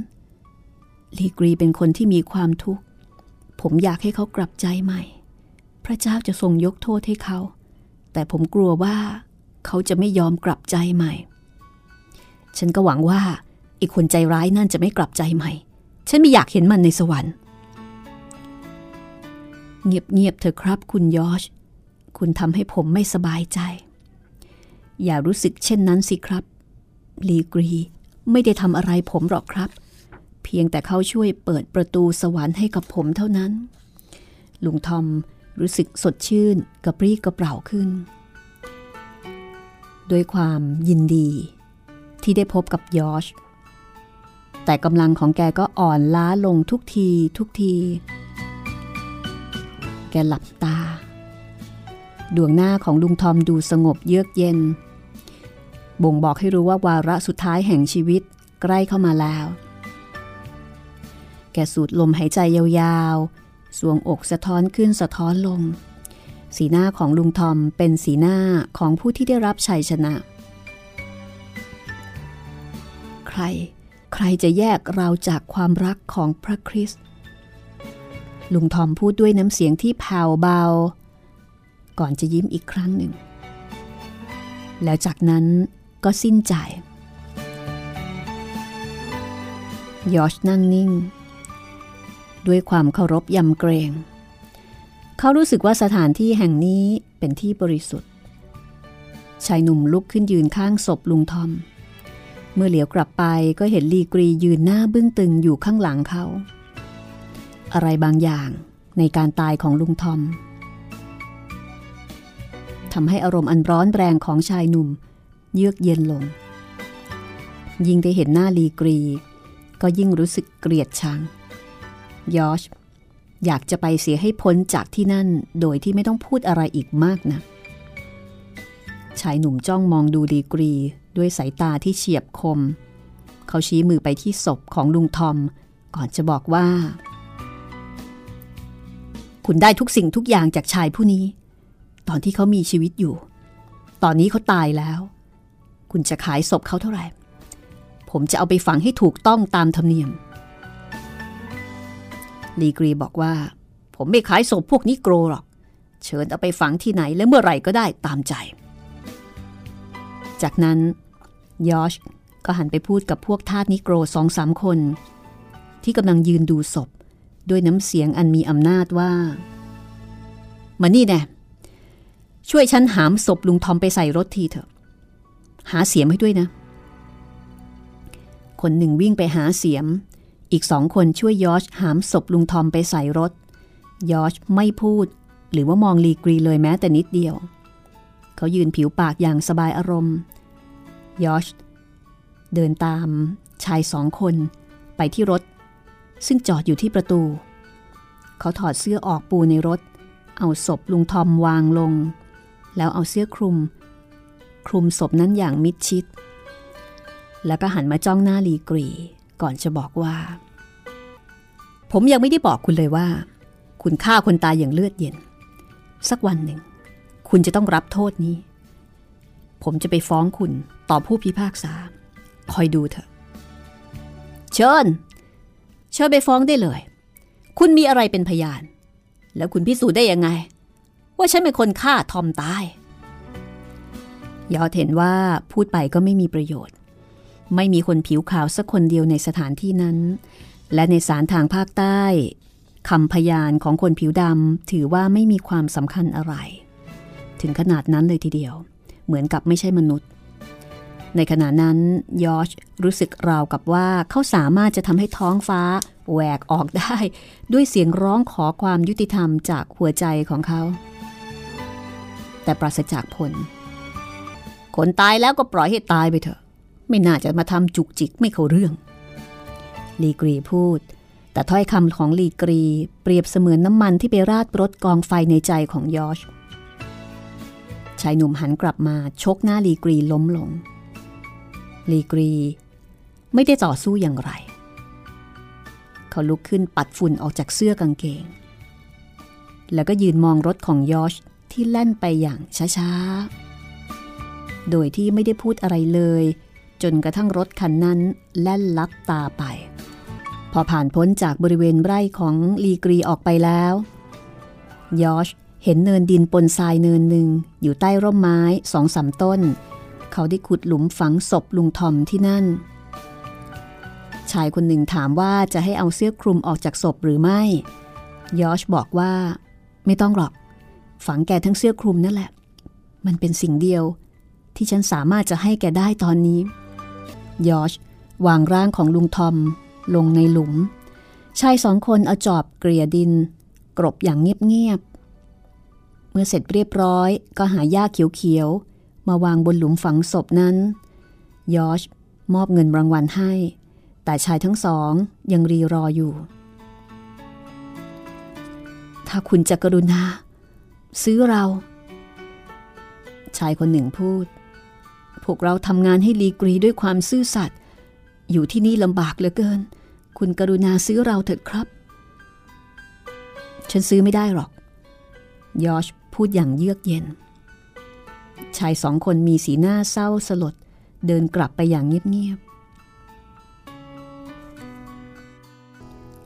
B: ลีกรีเป็นคนที่มีความทุกข์ ผมอยากให้เขากลับใจใหม่ พระเจ้าจะทรงยกโทษให้เขา แต่ผมกลัวว่าเขาจะไม่ยอมกลับใจใหม่ ฉันก็หวังว่าอีกคนใจร้ายนั่นจะไม่กลับใจใหม่ ฉันไม่อยากเห็นมันในสวรรค์ เงียบๆเถอะครับคุณยอช คุณทำให้ผมไม่สบายใจ อย่ารู้สึกเช่นนั้นสิครับ ลีกรีไม่ได้ทำอะไรผมหรอกครับ เพียงแต่เขาช่วยเปิดประตูสวรรค์ให้กับผมเท่านั้น ลุงทอมรู้สึกสดชื่นกระปรี้กระเปร่าขึ้น ด้วยความยินดี ที่ได้พบกับยอชแต่กำลังของแกก็อ่อนล้าลงทุกทีทุกที แกหลับตา ดวงหน้าของลุงทอมดูสงบเยือกเย็น บ่งบอกให้รู้ว่าวาระสุดท้ายแห่งชีวิตใกล้เข้ามาแล้ว แกสูดลมหายใจยาวๆ สวงอกสะท้อนขึ้นสะท้อนลง สีหน้าของลุงทอมเป็นสีหน้าของผู้ที่ได้รับชัยชนะ ใคร ใครจะแยกเราจากความรักของพระคริสต์ลุงทอมพูดด้วยน้ำเสียงที่แผ่วเบา ก่อนจะยิ้มอีกครั้งหนึ่ง แล้วจากนั้นก็สิ้นใจยอชนั่งนิ่ง ด้วยความเคารพยำเกรง เขารู้สึกว่าสถานที่แห่งนี้เป็นที่บริสุทธิ์ชายหนุ่มลุกขึ้นยืนข้างศพลุงทอม มื่อเหลียวกลับไปก็เห็นลีกรียืนหน้าบึ้งตึงอยู่ข้างหลังเขา อะไรบางอย่างในการตายของลุงทอมทำให้อารมณ์อันร้อนแรงของชายหนุ่ม เยือกเย็นลง ยิ่งได้เห็นหน้าลีกรี ก็ยิ่งรู้สึกเกลียดชังยอชอยากจะไปเสียให้พ้นจากที่นั่นโดยที่ไม่ต้องพูดอะไรอีกมากนะชายหนุ่มจ้องมองดูลีกรี ด้วยสายตาที่เฉียบคม เขาชี้มือไปที่ศพของลุงทอม ก่อนจะบอกว่า คุณได้ทุกสิ่งทุกอย่างจากชายผู้นี้ ตอนที่เขามีชีวิตอยู่ ตอนนี้เขาตายแล้ว คุณจะขายศพเขาเท่าไหร่ ผมจะเอาไปฝังให้ถูกต้องตามธรรมเนียม ลีกรีบอกว่า ผมไม่ขายศพพวกนี้โกรหรอก เชิญเอาไปฝังที่ไหนและเมื่อไหร่ก็ได้ตามใจจากนั้น ยอชก็หันไปพูดกับพวกทาสนิโกรสองสามคน ที่กำลังยืนดูศพ ด้วยน้ำเสียงอันมีอำนาจว่ามานี่แน่ช่วยฉันหามศพลุงทอมไปใส่รถทีเถอะ หาเสียมให้ด้วยนะ คนหนึ่งวิ่งไปหาเสียม อีกสองคนช่วยยอชหามศพลุงทอมไปใส่รถ ยอชไม่พูด หรือว่ามองลีกรีเลยแม้แต่นิดเดียว เขายืนผิวปากอย่างสบายอารมณ์ ยอชเดินตามชายสองคนไปที่รถ ซึ่งจอดอยู่ที่ประตู เขาถอดเสื้อออกปูในรถ เอาศพลุงทอมวางลง แล้วเอาเสื้อคลุม คลุมศพนั้นอย่างมิดชิด แล้วก็หันมาจ้องหน้าลีกรี ก่อนจะบอกว่า ผมยังไม่ได้บอกคุณเลยว่า คุณฆ่าคนตายอย่างเลือดเย็น สักวันหนึ่ง คุณจะต้องรับโทษนี้ ผมจะไปฟ้องคุณ ต่อผู้พิพากษา คอยดูเถอะ เชิญ เชิญไปฟ้องได้เลย คุณมีอะไรเป็นพยาน แล้วคุณพิสูจน์ได้ยังไง ว่าฉันเป็นคนฆ่าทอมตาย ยอดเห็นว่าพูดไปก็ไม่มีประโยชน์ ไม่มีคนผิวขาวสักคนเดียวในสถานที่นั้น และในสารทางภาคใต้คำพยานของคนผิวดำถือว่าไม่มีความสำคัญอะไร ถึงขนาดนั้นเลยทีเดียว เหมือนกับไม่ใช่มนุษย์ ในขณะนั้นยอชรู้สึกราวกับว่าเขาสามารถจะทำให้ท้องฟ้าแหวกออกได้ ด้วยเสียงร้องขอความยุติธรรมจากหัวใจของเขา แต่ปราศจากผล คนตายแล้วก็ปล่อยให้ตายไปเถอะ ไม่น่าจะมาทำจุกจิกไม่เข้าเรื่อง ลีกรีพูด แต่ถ้อยคำของลีกรีเปรียบเสมือนน้ำมันที่ไปราดรถกองไฟในใจของยอชชายหนุ่มหันกลับมาชกหน้าลีกรีล้มลง ลีกรี ไม่ได้ต่อสู้อย่างไร เขาลุกขึ้นปัดฝุ่นออกจากเสื้อกางเกง แล้วก็ยืนมองรถของยอชที่แล่นไปอย่างช้าๆ โดยที่ไม่ได้พูดอะไรเลย จนกระทั่งรถคันนั้นแล่นลับตาไป พอผ่านพ้นจากบริเวณไร่ของลีกรีออกไปแล้ว ยอชเห็นเนินดินปนทรายเนินหนึ่งอยู่ใต้ร่มไม้สองสามต้น เขาได้ขุดหลุมฝังศพลุงทอมที่นั่น ชายคนหนึ่งถามว่าจะให้เอาเสื้อคลุมออกจากศพหรือไม่ ยอชบอกว่า ไม่ต้องหรอก ฝังแกทั้งเสื้อคลุมนั่นแหละ มันเป็นสิ่งเดียว ที่ฉันสามารถจะให้แกได้ตอนนี้ ยอชวางร่างของลุงทอม ลงในหลุม ชายสองคนเอาจอบเกลี่ยดิน กรบอย่างเงียบๆเมื่อเสร็จเรียบร้อยก็หาหญ้าเขียวๆ มาวางบนหลุมฝังศพนั้น ยอชมอบเงินรางวัลให้ แต่ชายทั้งสองยังรีรออยู่ ถ้าคุณจะกรุณา ซื้อเรา ชายคนหนึ่งพูด พวกเราทำงานให้ลีกรีด้วยความซื่อสัตย์อยู่ที่นี่ลำบากเหลือเกิน คุณกรุณาซื้อเราเถิดครับ ฉันซื้อไม่ได้หรอก ยอชพูดอย่างเยือกเย็น ชายสองคนมีสีหน้าเศร้าสลด เดินกลับไปอย่างเงียบๆ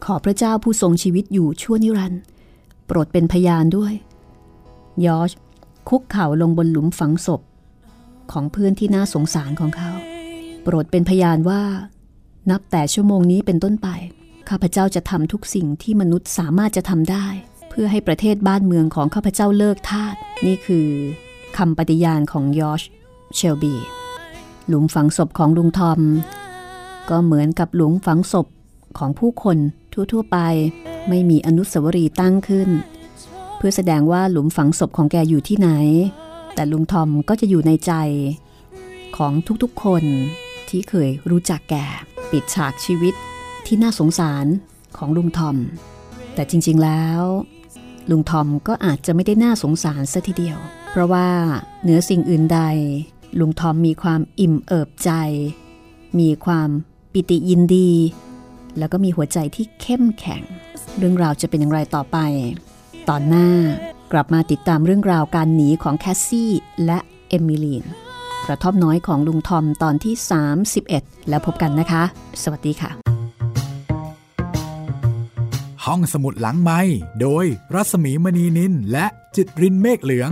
B: ขอพระเจ้าผู้ทรงชีวิตอยู่ชั่วนิรันดร์โปรดเป็นพยานด้วย ยอชคุกเข่าลงบนหลุมฝังศพ ของเพื่อนที่น่าสงสารของเขา โปรดเป็นพยานว่า นับแต่ชั่วโมงนี้เป็นต้นไป ข้าพเจ้าจะทำทุกสิ่งที่มนุษย์สามารถจะทำได้ เพื่อให้ประเทศบ้านเมืองของข้าพเจ้าเลิกทาสนี่คือ คำปฏิญาณของยอชเชลบี หลุมฝังศพของลุงทอม ก็เหมือนกับหลุมฝังศพของผู้คนทั่วๆไป ไม่มีอนุสาวรีย์ตั้งขึ้น เพื่อแสดงว่าหลุมฝังศพของแกอยู่ที่ไหน แต่ลุงทอมก็จะอยู่ในใจ ของทุกๆคนที่เคยรู้จักแกปิดฉากชีวิตที่น่าสงสารของลุงทอม แต่จริงๆแล้ว ลุงทอมก็อาจจะไม่ได้น่าสงสารซะทีเดียว เพราะว่าเหนือสิ่งอื่นใด ลุงทอมมีความอิ่มเอิบใจ มีความปิติยินดี แล้วก็มีหัวใจที่เข้มแข็ง เรื่องราวจะเป็นอย่างไรต่อไป ตอนหน้ากลับมาติดตามเรื่องราวการหนีของแคสซี่และเอมิลีนกระท่อมน้อยของลุงทอมตอนที่ 31 แล้วพบกันนะคะ สวัสดีค่ะ
A: ห้องสมุดหลังไม้โดยรัสมีมณีนินและจิตรินเมฆเหลือง